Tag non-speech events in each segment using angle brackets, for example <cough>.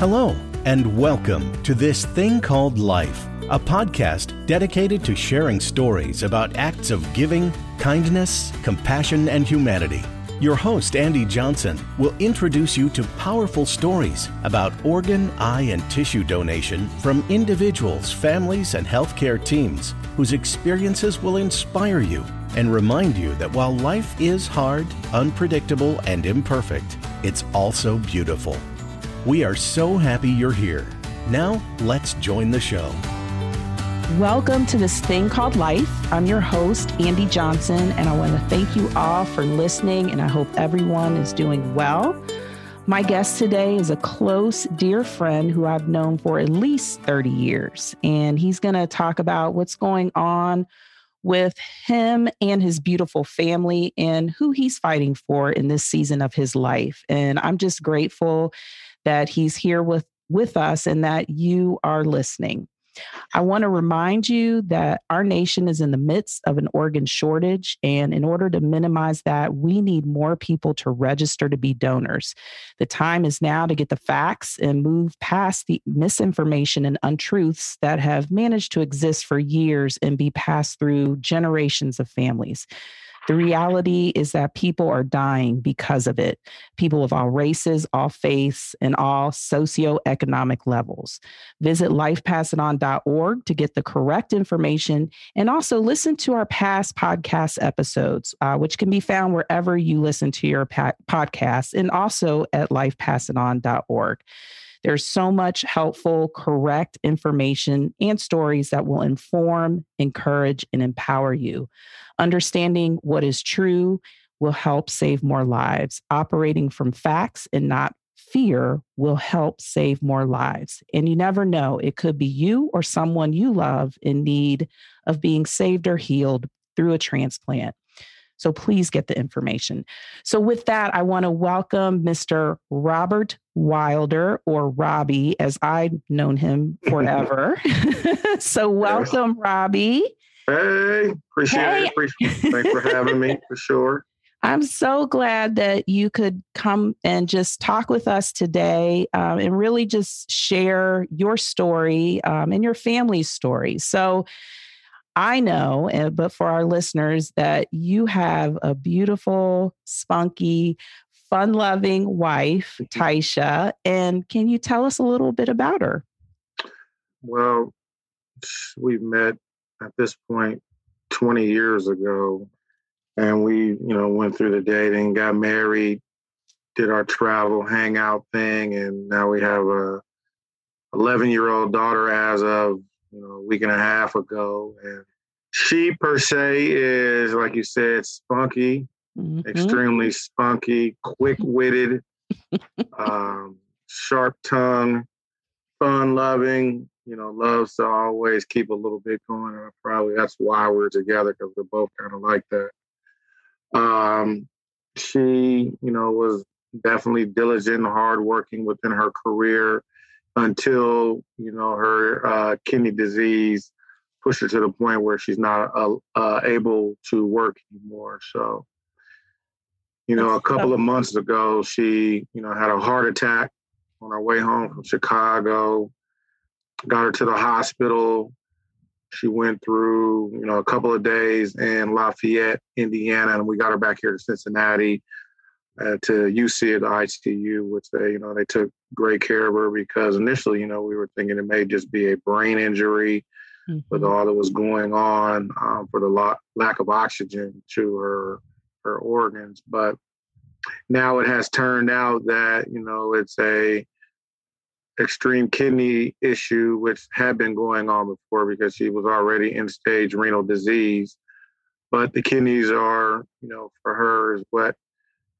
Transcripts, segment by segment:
Hello, and welcome to This Thing Called Life, a podcast dedicated to sharing stories about acts of giving, kindness, compassion, and humanity. Your host, Andy Johnson, will introduce you to powerful stories about organ, eye, and tissue donation from individuals, families, and healthcare teams whose experiences will inspire you and remind you that while life is hard, unpredictable, and imperfect, it's also beautiful. We are so happy you're here. Now, let's join the show. Welcome to this thing called life. I'm your host, Andy Johnson, and I want to thank you all for listening, and I hope everyone is doing well. My guest today is a close, dear friend who I've known for at least 30 years, and he's going to talk about what's going on with him and his beautiful family and who he's fighting for in this season of his life. And I'm just grateful that he's here with with us and that you are listening. I want to remind you that our nation is in the midst of an organ shortage. And in order to minimize that, we need more people to register to be donors. The time is now to get the facts and move past the misinformation and untruths that have managed to exist for years and be passed through generations of families. The reality is that people are dying because of it. People of all races, all faiths, and all socioeconomic levels. Visit lifepassiton.org to get the correct information and also listen to our past podcast episodes, uh, which can be found wherever you listen to your pa- podcasts and also at lifepassiton.org. There's so much helpful, correct information and stories that will inform, encourage, and empower you. Understanding what is true will help save more lives. Operating from facts and not fear will help save more lives. And you never know, it could be you or someone you love in need of being saved or healed through a transplant. So please get the information. So, with that, I want to welcome Mr. Robert Wilder, or Robbie, as I've known him forever. <laughs> <laughs> so, welcome, Robbie. Hey, appreciate hey. it. Appreciate <laughs> it. Thanks for having me for sure. I'm so glad that you could come and just talk with us today um, and really just share your story um, and your family's story. So, I know, eh, but for our listeners, that you have a beautiful, spunky, fun loving wife. Taisha. And can you tell us a little bit about her? Well, we met at this point 20 years ago. And we, you know, went through the dating, got married, did our travel hangout thing, and now we have a 11 year old daughter as of you know, a week and a half ago. And she per se is, like you said, spunky, mm-hmm. extremely spunky, quick <laughs> witted, um, sharp tongue, fun loving, you know, loves to always keep a little bit going. And probably that's why we're together because we're both kind of like that. Um, she, you know, was definitely diligent and hardworking within her career until you know her uh, kidney disease pushed her to the point where she's not uh, uh, able to work anymore. So, you know, a couple of months ago, she you know had a heart attack on her way home from Chicago. Got her to the hospital. She went through you know a couple of days in Lafayette, Indiana, and we got her back here to Cincinnati uh, to UC at the ICU, which they, you know, they took great care of her because initially, you know, we were thinking it may just be a brain injury mm-hmm. with all that was going on um, for the lo- lack of oxygen to her her organs. But now it has turned out that you know it's a extreme kidney issue, which had been going on before because she was already in stage renal disease. But the kidneys are, you know, for her is what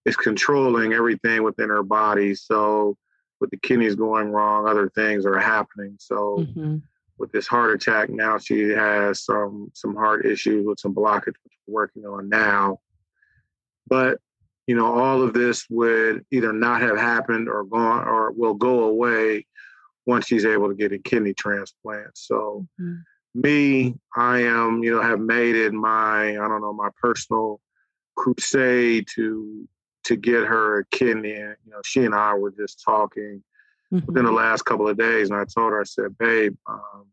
is controlling everything within her body. So with the kidneys going wrong, other things are happening. So mm-hmm. with this heart attack now, she has some some heart issues with some blockage, which we're working on now. But you know, all of this would either not have happened or gone or will go away once she's able to get a kidney transplant. So mm-hmm. me, I am, you know, have made it my, I don't know, my personal crusade to to get her a kidney. And, you know, she and I were just talking mm-hmm. within the last couple of days. And I told her, I said, babe, um,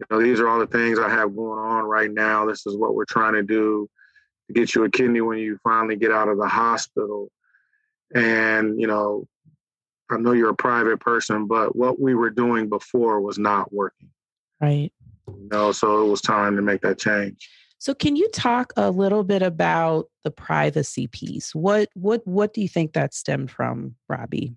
you know, these are all the things I have going on right now. This is what we're trying to do to get you a kidney when you finally get out of the hospital. And, you know, I know you're a private person, but what we were doing before was not working. Right. You know, so it was time to make that change. So can you talk a little bit about the privacy piece? What what what do you think that stemmed from, Robbie?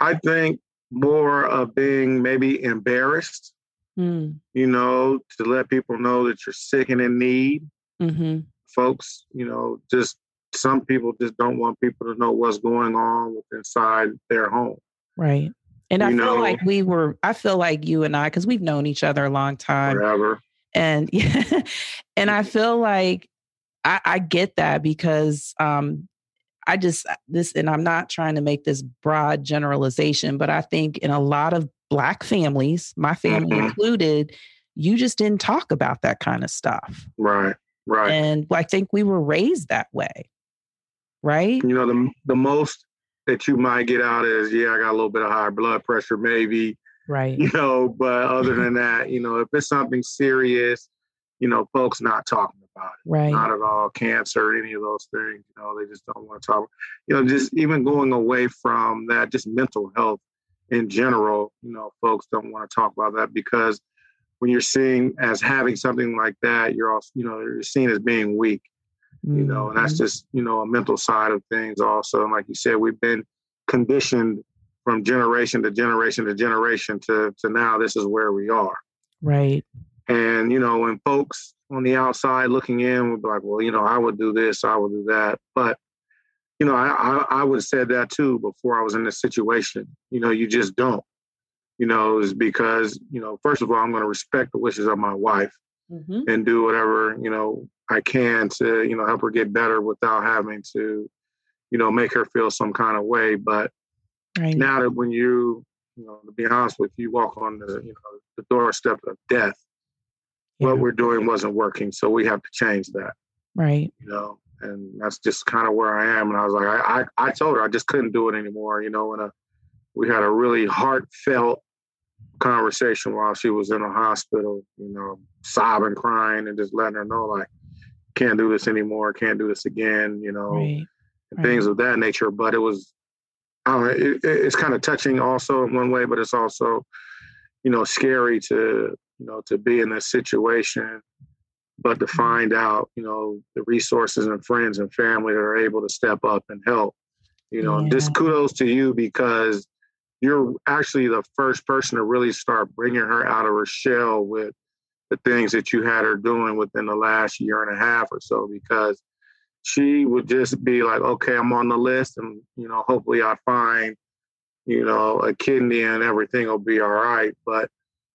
I think more of being maybe embarrassed, mm. you know, to let people know that you're sick and in need. Mm-hmm. Folks, you know, just some people just don't want people to know what's going on inside their home. Right. And you I know, feel like we were, I feel like you and I, because we've known each other a long time. Forever. And <laughs> yeah, and I feel like I, I get that because um I just uh, this and I'm not trying to make this broad generalization, but I think in a lot of black families, my family mm-hmm. included, you just didn't talk about that kind of stuff. Right. Right. And I think we were raised that way. Right? You know, the the most that you might get out is, yeah, I got a little bit of high blood pressure, maybe. Right. You know, but other than that, you know, if it's something serious, you know, folks not talking about it. Right. Not at all cancer, any of those things. You know, they just don't want to talk. You know, just even going away from that, just mental health in general, you know, folks don't want to talk about that because when you're seen as having something like that, you're also, you know, you're seen as being weak. Mm-hmm. You know, and that's mm-hmm. just, you know, a mental side of things also. And like you said, we've been conditioned from generation to generation to generation to to now this is where we are. Right. And you know, when folks on the outside looking in would be like, well, you know, I would do this, I would do that. But you know, I, I, I would have said that too before I was in this situation. You know, you just don't. You know, is because, you know, first of all, I'm going to respect the wishes of my wife mm-hmm. and do whatever, you know, I can to, you know, help her get better without having to, you know, make her feel some kind of way. But Right. Now that when you, you know, to be honest with you, walk on the, you know, the doorstep of death, yeah. what we're doing wasn't working. So we have to change that. Right. You know, and that's just kind of where I am. And I was like, I, I, I told her I just couldn't do it anymore. You know, and a, we had a really heartfelt conversation while she was in the hospital, you know, sobbing, crying, and just letting her know, like, can't do this anymore, can't do this again, you know, right. Right. things of that nature. But it was uh, it, it's kind of touching also in one way, but it's also, you know, scary to, you know, to be in this situation, but to mm-hmm. find out, you know, the resources and friends and family that are able to step up and help. You know, yeah. just kudos to you because you're actually the first person to really start bringing her out of her shell with the things that you had her doing within the last year and a half or so because she would just be like, okay, I'm on the list, and you know, hopefully I find, you know, a kidney and everything will be all right. But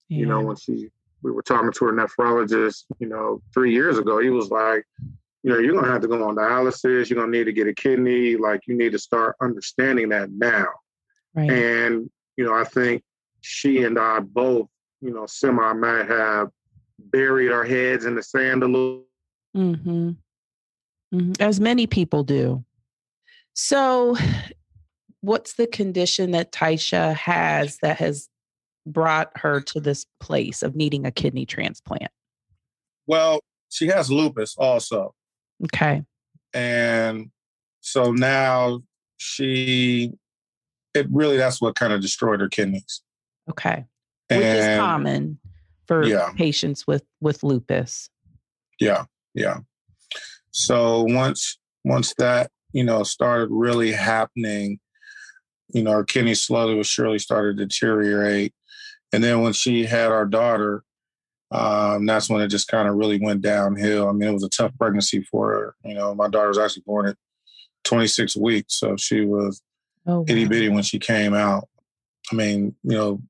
yeah. you know, when she we were talking to her nephrologist, you know, three years ago, he was like, you know, you're gonna have to go on dialysis. You're gonna need to get a kidney. Like, you need to start understanding that now. Right. And you know, I think she and I both, you know, semi might have buried our heads in the sand a little. Mm-hmm. Mm-hmm. As many people do. So, <sighs> what's the condition that Taisha has that has brought her to this place of needing a kidney transplant? Well, she has lupus also. Okay. And so now she, it really, that's what kind of destroyed her kidneys. Okay. And, Which is common for yeah. patients with, with lupus. Yeah. Yeah. So once once that you know started really happening, you know, our kidneys slowly but surely started to deteriorate. And then when she had our daughter, um, that's when it just kind of really went downhill. I mean, it was a tough pregnancy for her. You know, my daughter was actually born at 26 weeks, so she was oh, wow. itty bitty when she came out. I mean, you know,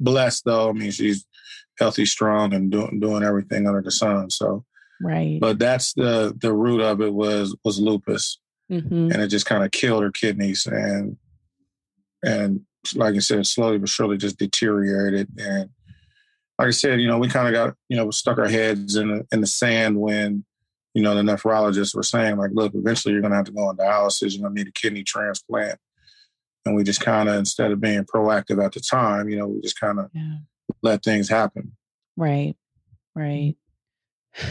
blessed though. I mean, she's healthy, strong, and doing doing everything under the sun. So Right. But that's the the root of it was was lupus, mm-hmm. and it just kind of killed her kidneys and and like I said, slowly but surely just deteriorated. And like I said, you know, we kind of got you know stuck our heads in the, in the sand when you know the nephrologists were saying like, look, eventually you're going to have to go on dialysis. You're going to need a kidney transplant. and we just kind of instead of being proactive at the time, you know, we just kind of yeah. let things happen. Right. Right.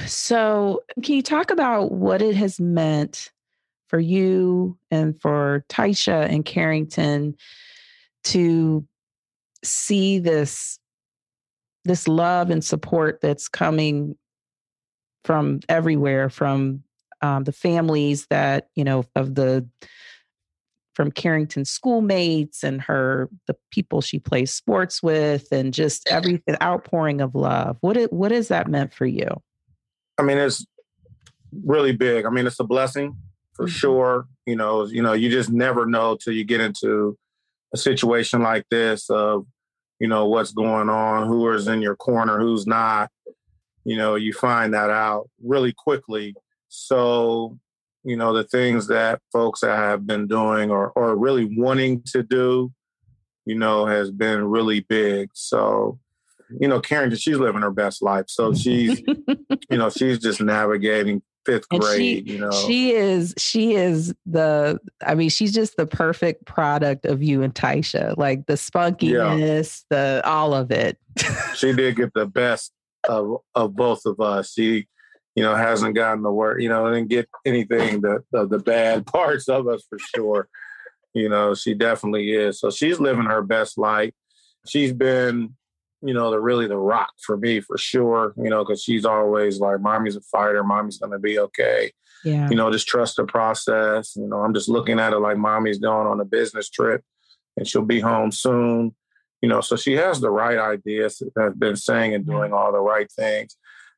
So, can you talk about what it has meant for you and for Taisha and Carrington to see this this love and support that's coming from everywhere from um, the families that you know of the from Carrington schoolmates and her the people she plays sports with and just everything outpouring of love. What it, what has that meant for you? I mean, it's really big. I mean, it's a blessing for mm-hmm. sure. You know, you know, you just never know till you get into a situation like this of, you know, what's going on, who is in your corner, who's not. You know, you find that out really quickly. So you know, the things that folks that have been doing or, or really wanting to do, you know, has been really big. So, you know, Karen, she's living her best life. So she's, <laughs> you know, she's just navigating fifth and grade, she, you know. She is, she is the, I mean, she's just the perfect product of you and Taisha, like the spunkiness, yeah. the, all of it. she did get the best of, of both of us. She, you know, hasn't gotten the work, you know, didn't get anything the, the, the bad <laughs> parts of us for sure. You know, she definitely is. So she's living her best life. She's been, you know, the really the rock for me for sure. You know, because she's always like, "Mommy's a fighter. Mommy's gonna be okay." Yeah. You know, just trust the process. You know, I'm just looking at it like mommy's going on a business trip, and she'll be home soon. You know, so she has the right ideas. Has been saying and doing all the right things.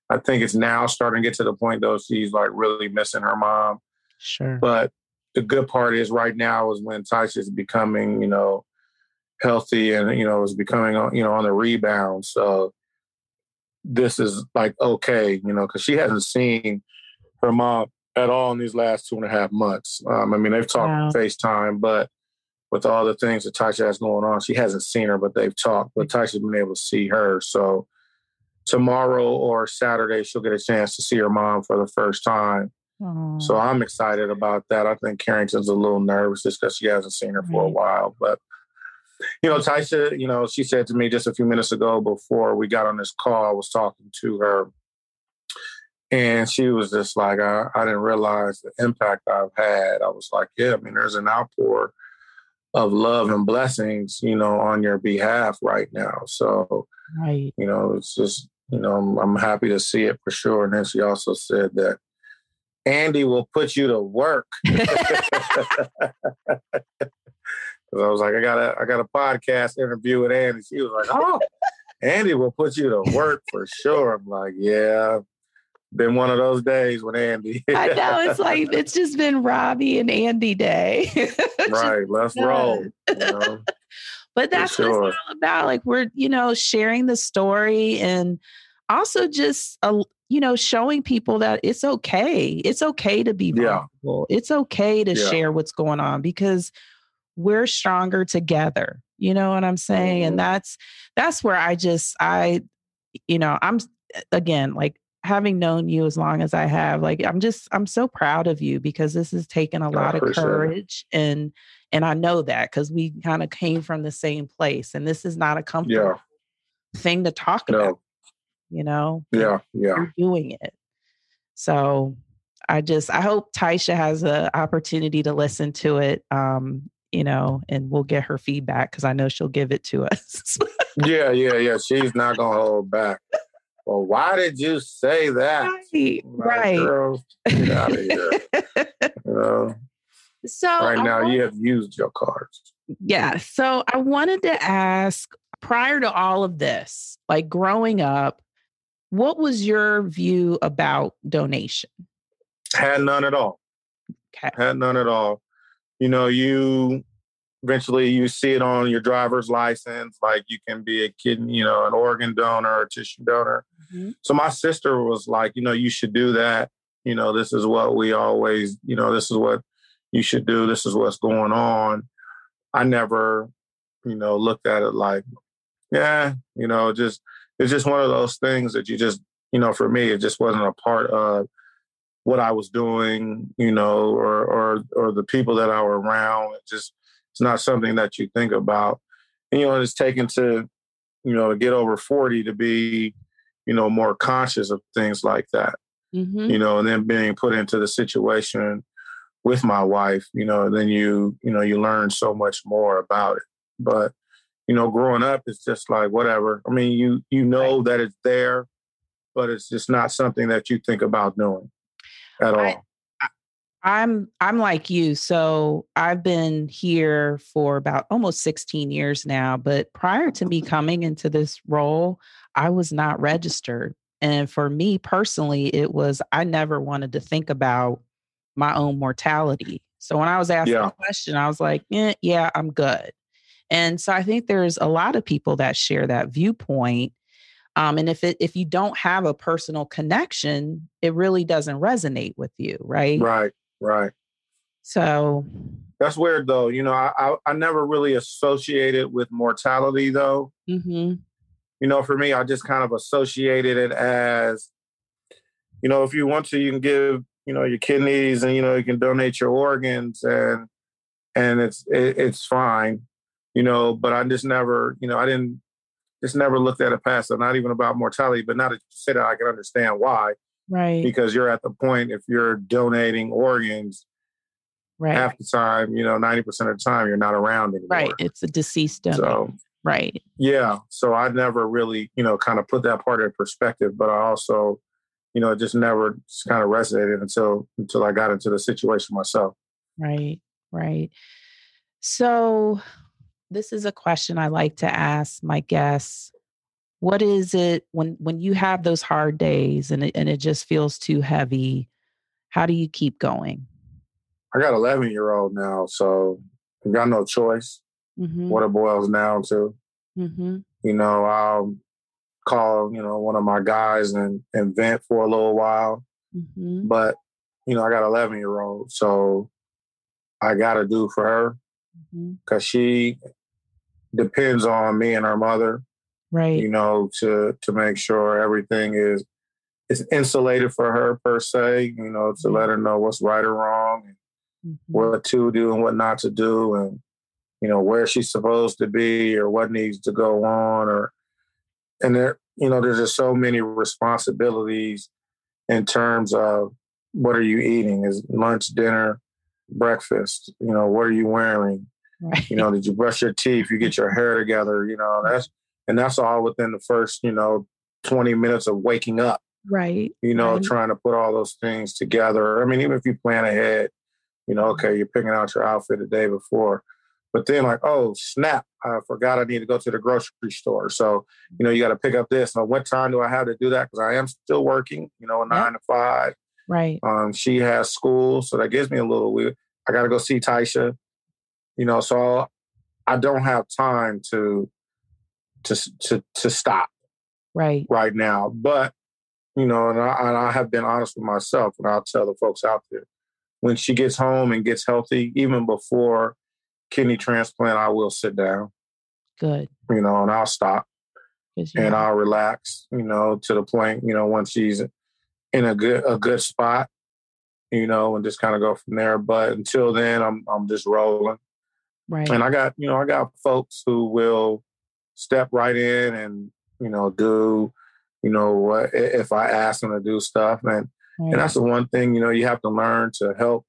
I think it's now starting to get to the point though she's like really missing her mom. Sure. But the good part is right now is when Taisha is becoming, you know, healthy and you know is becoming you know on the rebound. So this is like okay, you know, because she hasn't seen her mom at all in these last two and a half months. Um, I mean, they've talked wow. FaceTime, but with all the things that Tasha has going on, she hasn't seen her, but they've talked. But Tasha's been able to see her. So tomorrow or Saturday, she'll get a chance to see her mom for the first time. Aww. So I'm excited about that. I think Carrington's a little nervous just because she hasn't seen her for a while. But, you know, Taisha, you know, she said to me just a few minutes ago before we got on this call, I was talking to her. And she was just like, I, I didn't realize the impact I've had. I was like, yeah, I mean, there's an outpour of love and blessings, you know, on your behalf right now. So, right. you know, it's just you know, I'm, I'm happy to see it for sure. And then she also said that Andy will put you to work. <laughs> <laughs> I was like, I got a I got a podcast interview with Andy. She was like, Oh, <laughs> Andy will put you to work for sure. I'm like, Yeah. Been one of those days with Andy. I know it's <laughs> like it's just been Robbie and Andy day. <laughs> right, let's roll. You know? But that's sure. what it's all about. Like we're, you know, sharing the story and also just uh, you know showing people that it's okay. It's okay to be vulnerable. Yeah. It's okay to yeah. share what's going on because we're stronger together. You know what I'm saying? Mm-hmm. And that's that's where I just I you know, I'm again like having known you as long as I have, like I'm just I'm so proud of you because this has taken a lot of courage and and I know that because we kind of came from the same place. And this is not a comfortable yeah. thing to talk no. about. You know? Yeah, yeah. You're doing it. So I just I hope Taisha has an opportunity to listen to it. Um, you know, and we'll get her feedback because I know she'll give it to us. <laughs> yeah, yeah, yeah. She's not gonna hold back. Well, why did you say that? Right, right. Girl, get out of here. <laughs> you know? So right now, you have used your cards. Yeah. So I wanted to ask prior to all of this, like growing up, what was your view about donation? Had none at all. Okay. Had none at all. You know, you eventually you see it on your driver's license, like you can be a kidney, you know, an organ donor or tissue donor. Mm-hmm. So my sister was like, you know, you should do that. You know, this is what we always, you know, this is what you should do. This is what's going on. I never, you know, looked at it like, yeah, you know, just it's just one of those things that you just, you know, for me, it just wasn't a part of what I was doing, you know, or or or the people that I were around. It just it's not something that you think about. And, you know, it's taken to, you know, to get over 40 to be, you know, more conscious of things like that. Mm-hmm. You know, and then being put into the situation with my wife, you know, then you, you know, you learn so much more about it. But, you know, growing up, it's just like whatever. I mean, you you know right. that it's there, but it's just not something that you think about doing at all. I, I'm I'm like you. So I've been here for about almost 16 years now, but prior to me <laughs> coming into this role, I was not registered. And for me personally, it was I never wanted to think about my own mortality. So when I was asked yeah. the question, I was like, eh, yeah, I'm good. And so I think there's a lot of people that share that viewpoint. Um, and if it if you don't have a personal connection, it really doesn't resonate with you, right? Right, right. So that's weird though. You know, I I, I never really associated with mortality though. Mm-hmm. You know, for me, I just kind of associated it as, you know, if you want to, you can give you know your kidneys and you know you can donate your organs and and it's it, it's fine you know but i just never you know i didn't just never looked at it past it not even about mortality but now that you said it i can understand why right. because you're at the point if you're donating organs right. half the time you know 90% of the time you're not around anymore. Right it's a deceased donor. So right. Yeah so i never really you know kind of put that part in perspective but i also you know, it just never just kind of resonated until until I got into the situation myself. Right, right. So this is a question I like to ask my guests. What is it when when you have those hard days and it, and it just feels too heavy? How do you keep going? I got 11 year old now, so I got no choice. Mm-hmm. What it boils down to, mm-hmm. you know, I'll call, you know, one of my guys and, and vent for a little while. Mm-hmm. But, you know, I got 11 year old. So I got to do for her because mm-hmm. she depends on me and her mother. Right. You know, to to make sure everything is is insulated for her per se, you know, to let her know what's right or wrong and mm-hmm. what to do and what not to do and you know where she's supposed to be or what needs to go on or and there, you know, there's just so many responsibilities in terms of what are you eating? Is lunch, dinner, breakfast? You know, what are you wearing? Right. You know, did you brush your teeth? You get your hair together. You know, that's and that's all within the first, you know, 20 minutes of waking up. Right. You know, right. trying to put all those things together. I mean, even if you plan ahead, you know, okay, you're picking out your outfit the day before. But then, like, oh snap! I forgot I need to go to the grocery store. So, you know, you got to pick up this. Now, what time do I have to do that? Because I am still working. You know, nine yep. to five. Right. Um, she has school, so that gives me a little weird. I got to go see Taisha. You know, so I don't have time to to to to stop. Right. Right now, but you know, and I, and I have been honest with myself, and I'll tell the folks out there when she gets home and gets healthy, even before kidney transplant, I will sit down. Good. You know, and I'll stop and I'll relax, you know, to the point, you know, once she's in a good a good spot, you know, and just kind of go from there. But until then, I'm I'm just rolling. Right. And I got, you know, I got folks who will step right in and, you know, do, you know, what if I ask them to do stuff. And right. and that's the one thing, you know, you have to learn to help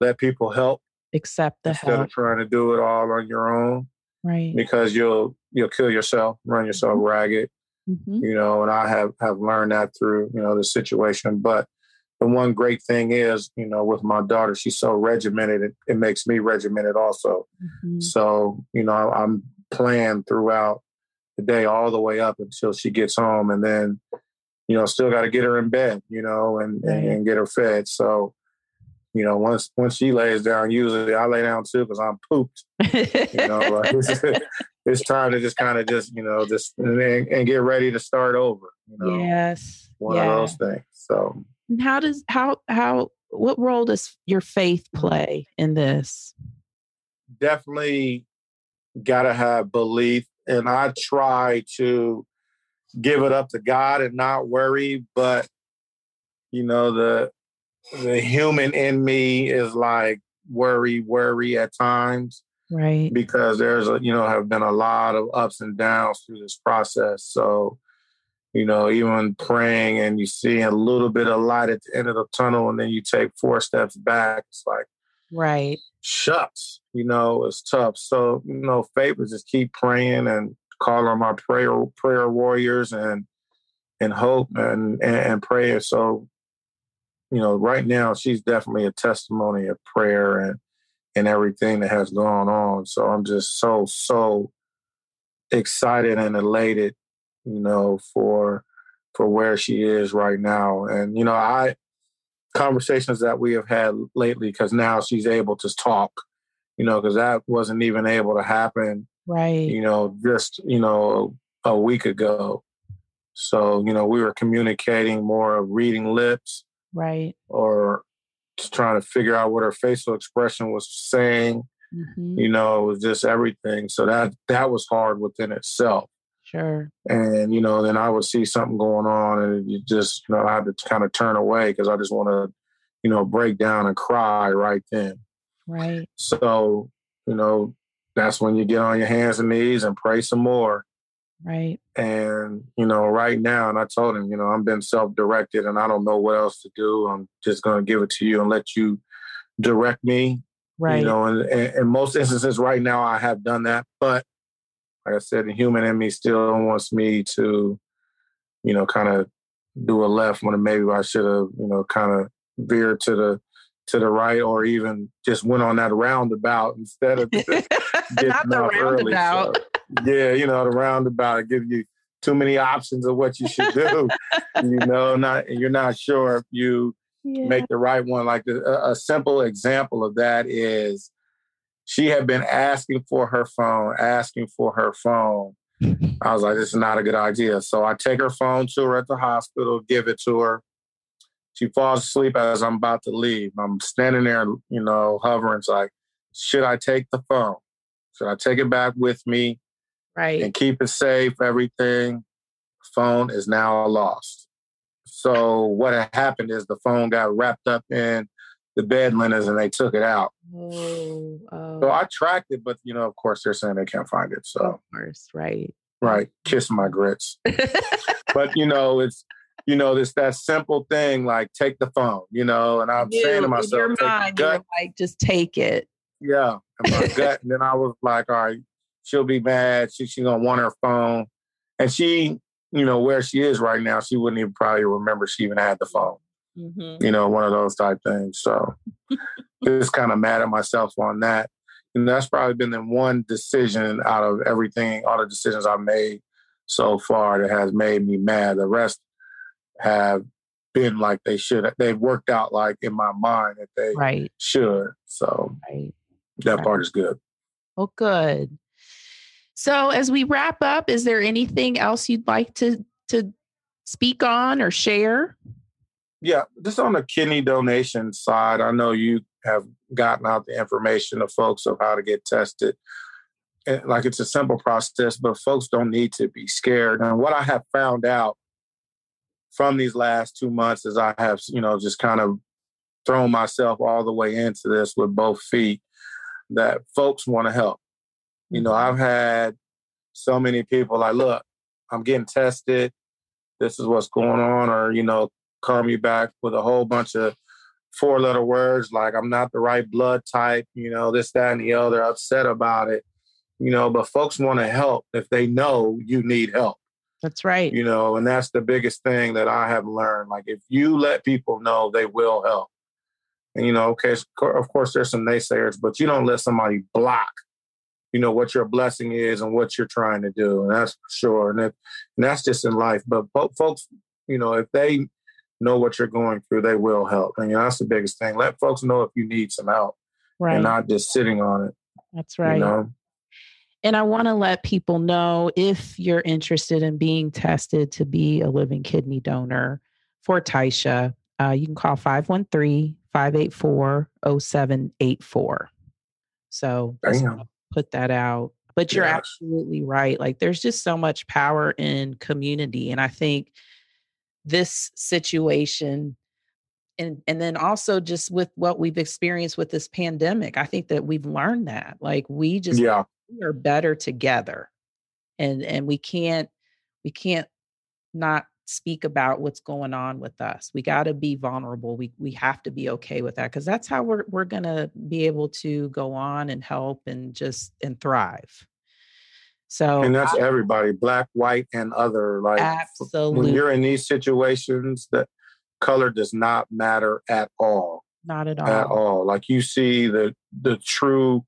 let people help accept the instead help. of trying to do it all on your own. Right. Because you'll you'll kill yourself, run yourself mm-hmm. ragged. Mm-hmm. You know, and I have have learned that through you know the situation. But the one great thing is, you know, with my daughter, she's so regimented. It, it makes me regimented also. Mm-hmm. So you know, I'm planned throughout the day all the way up until she gets home, and then you know, still got to get her in bed, you know, and, and, and get her fed. So you know, once once she lays down, usually I lay down too because I'm pooped. <laughs> you know, like <laughs> it's, time to just kind of just you know just and, and, get ready to start over. You know, yes, one yeah. of those things. So, and how does how how what role does your faith play in this? Definitely, got to have belief, and I try to give it up to God and not worry, but you know the the human in me is like worry, worry at times. Right. Because there's a, you know, have been a lot of ups and downs through this process. So, you know, even praying and you see a little bit of light at the end of the tunnel and then you take four steps back, it's like, right. Shucks, you know, it's tough. So, you know, faith is just keep praying and call on my prayer prayer warriors and and hope and, and, and prayer. So, you know, right now she's definitely a testimony of prayer and and everything that has gone on. So I'm just so so excited and elated, you know, for for where she is right now. And you know, I conversations that we have had lately because now she's able to talk, you know, because that wasn't even able to happen, right? You know, just you know a week ago. So you know, we were communicating more of reading lips, right, or trying to figure out what her facial expression was saying. Mm-hmm. You know, it was just everything. So that that was hard within itself. Sure. And you know, then I would see something going on, and you just you know I had to kind of turn away because I just want to, you know, break down and cry right then. Right. So you know, that's when you get on your hands and knees and pray some more. Right. And, you know, right now, and I told him, you know, I'm being self directed and I don't know what else to do. I'm just going to give it to you and let you direct me. Right. You know, and, and in most instances right now, I have done that. But like I said, the human in me still wants me to, you know, kind of do a left when maybe I should have, you know, kind of veered to the to the right or even just went on that roundabout instead of <laughs> getting Not the roundabout. Early, so yeah, you know, the roundabout give you too many options of what you should do. <laughs> you know, not you're not sure if you yeah. make the right one. Like a, a simple example of that is she had been asking for her phone, asking for her phone. <laughs> I was like, this is not a good idea. So I take her phone to her at the hospital, give it to her. She falls asleep as I'm about to leave. I'm standing there, you know, hovering. It's like, should I take the phone? Should I take it back with me? right and keep it safe everything phone is now lost so what happened is the phone got wrapped up in the bed linens and they took it out oh, oh. so i tracked it but you know of course they're saying they can't find it so of course right right kiss my grits <laughs> but you know it's you know this that simple thing like take the phone you know and i'm you, saying to myself your mind, you're like just take it yeah and my <laughs> gut and then i was like all right she'll be mad. She, she's gonna want her phone, and she, you know, where she is right now, she wouldn't even probably remember she even had the phone. Mm-hmm. You know, one of those type things. So, <laughs> just kind of mad at myself on that. And that's probably been the one decision out of everything, all the decisions I've made so far that has made me mad. The rest have been like they should. They've worked out like in my mind that they right. should. So right. that right. part is good. Well, good. So, as we wrap up, is there anything else you'd like to to speak on or share? Yeah, just on the kidney donation side, I know you have gotten out the information to folks of how to get tested. And like it's a simple process, but folks don't need to be scared. And what I have found out from these last two months as I have, you know, just kind of thrown myself all the way into this with both feet that folks want to help. You know, mm-hmm. I've had so many people like, look, I'm getting tested. This is what's going on, or, you know, call me back with a whole bunch of four letter words like, I'm not the right blood type, you know, this, that, and the other, upset about it. You know, but folks want to help if they know you need help. That's right. You know, and that's the biggest thing that I have learned. Like, if you let people know, they will help. And, you know, okay, of course, there's some naysayers, but you don't let somebody block you know what your blessing is and what you're trying to do and that's for sure and, if, and that's just in life but folks you know if they know what you're going through they will help and you know, that's the biggest thing let folks know if you need some help right and not just sitting on it that's right you know? And i want to let people know if you're interested in being tested to be a living kidney donor for Taisha, uh, you can call 513 584 0784 so put that out. But you're yes. absolutely right. Like there's just so much power in community. And I think this situation and and then also just with what we've experienced with this pandemic i think that we've learned that like we just yeah we are better together and and we can't we can't not speak about what's going on with us we got to be vulnerable we we have to be okay with that because that's how we're we're going to be able to go on and help and just and thrive so and that's I, everybody black white and other like absolutely when you're in these situations that color does not matter at all. Not at all. At all. Like you see the the true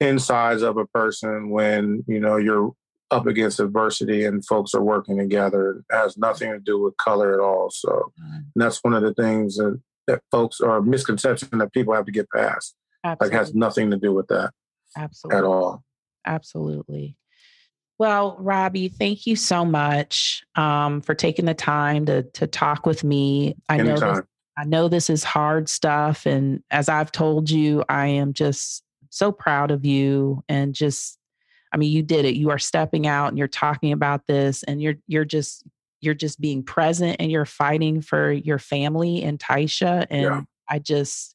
insides of a person when you know you're up against adversity and folks are working together. It has nothing to do with color at all. So mm. that's one of the things that, that folks are misconception that people have to get past. Absolutely. Like has nothing to do with that. Absolutely. At all. Absolutely. Well, Robbie, thank you so much um, for taking the time to to talk with me. I Anytime. know this, I know this is hard stuff, and as I've told you, I am just so proud of you and just I mean, you did it. You are stepping out and you're talking about this, and you're you're just you're just being present and you're fighting for your family and Taisha. And yeah. I just,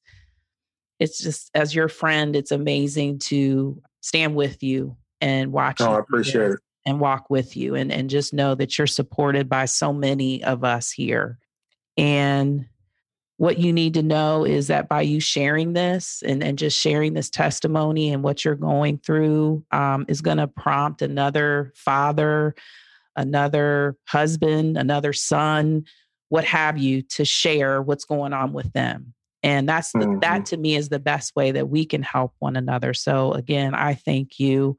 it's just as your friend, it's amazing to stand with you and watch. Oh, I appreciate it. And walk with you and, and just know that you're supported by so many of us here. And what you need to know is that by you sharing this and, and just sharing this testimony and what you're going through um, is going to prompt another father, another husband, another son, what have you, to share what's going on with them. And that's the, mm-hmm. that to me is the best way that we can help one another. So again, I thank you.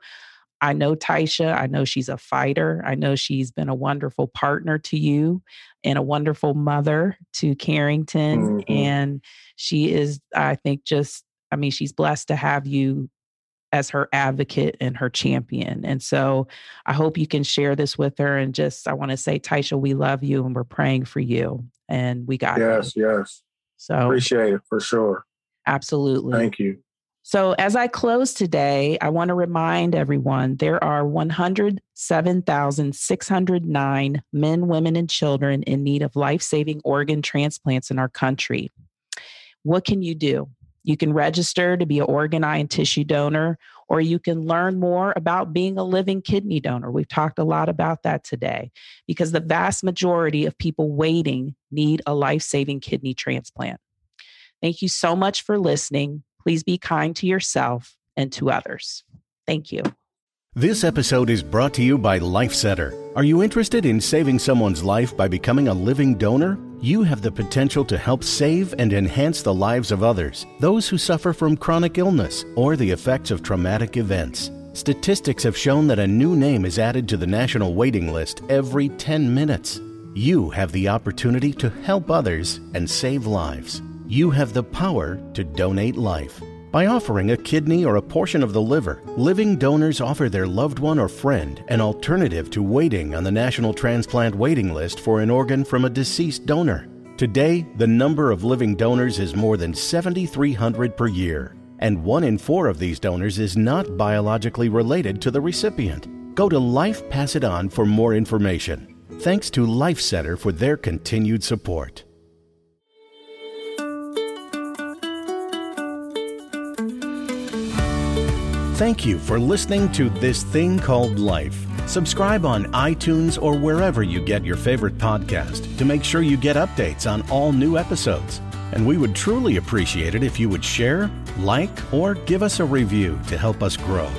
I know Taisha. I know she's a fighter. I know she's been a wonderful partner to you and a wonderful mother to Carrington. Mm-hmm. And she is, I think, just, I mean, she's blessed to have you as her advocate and her champion. And so I hope you can share this with her. And just, I want to say, Taisha, we love you and we're praying for you. And we got Yes, you. yes. So appreciate it for sure. Absolutely. Thank you. So, as I close today, I want to remind everyone there are 107,609 men, women, and children in need of life saving organ transplants in our country. What can you do? You can register to be an organ, eye, and tissue donor, or you can learn more about being a living kidney donor. We've talked a lot about that today because the vast majority of people waiting need a life saving kidney transplant. Thank you so much for listening. Please be kind to yourself and to others. Thank you. This episode is brought to you by LifeCenter. Are you interested in saving someone's life by becoming a living donor? You have the potential to help save and enhance the lives of others, those who suffer from chronic illness or the effects of traumatic events. Statistics have shown that a new name is added to the national waiting list every 10 minutes. You have the opportunity to help others and save lives you have the power to donate life. By offering a kidney or a portion of the liver, living donors offer their loved one or friend an alternative to waiting on the National Transplant Waiting List for an organ from a deceased donor. Today, the number of living donors is more than 7,300 per year, and one in four of these donors is not biologically related to the recipient. Go to Life Pass It On for more information. Thanks to Life Center for their continued support. Thank you for listening to This Thing Called Life. Subscribe on iTunes or wherever you get your favorite podcast to make sure you get updates on all new episodes. And we would truly appreciate it if you would share, like, or give us a review to help us grow.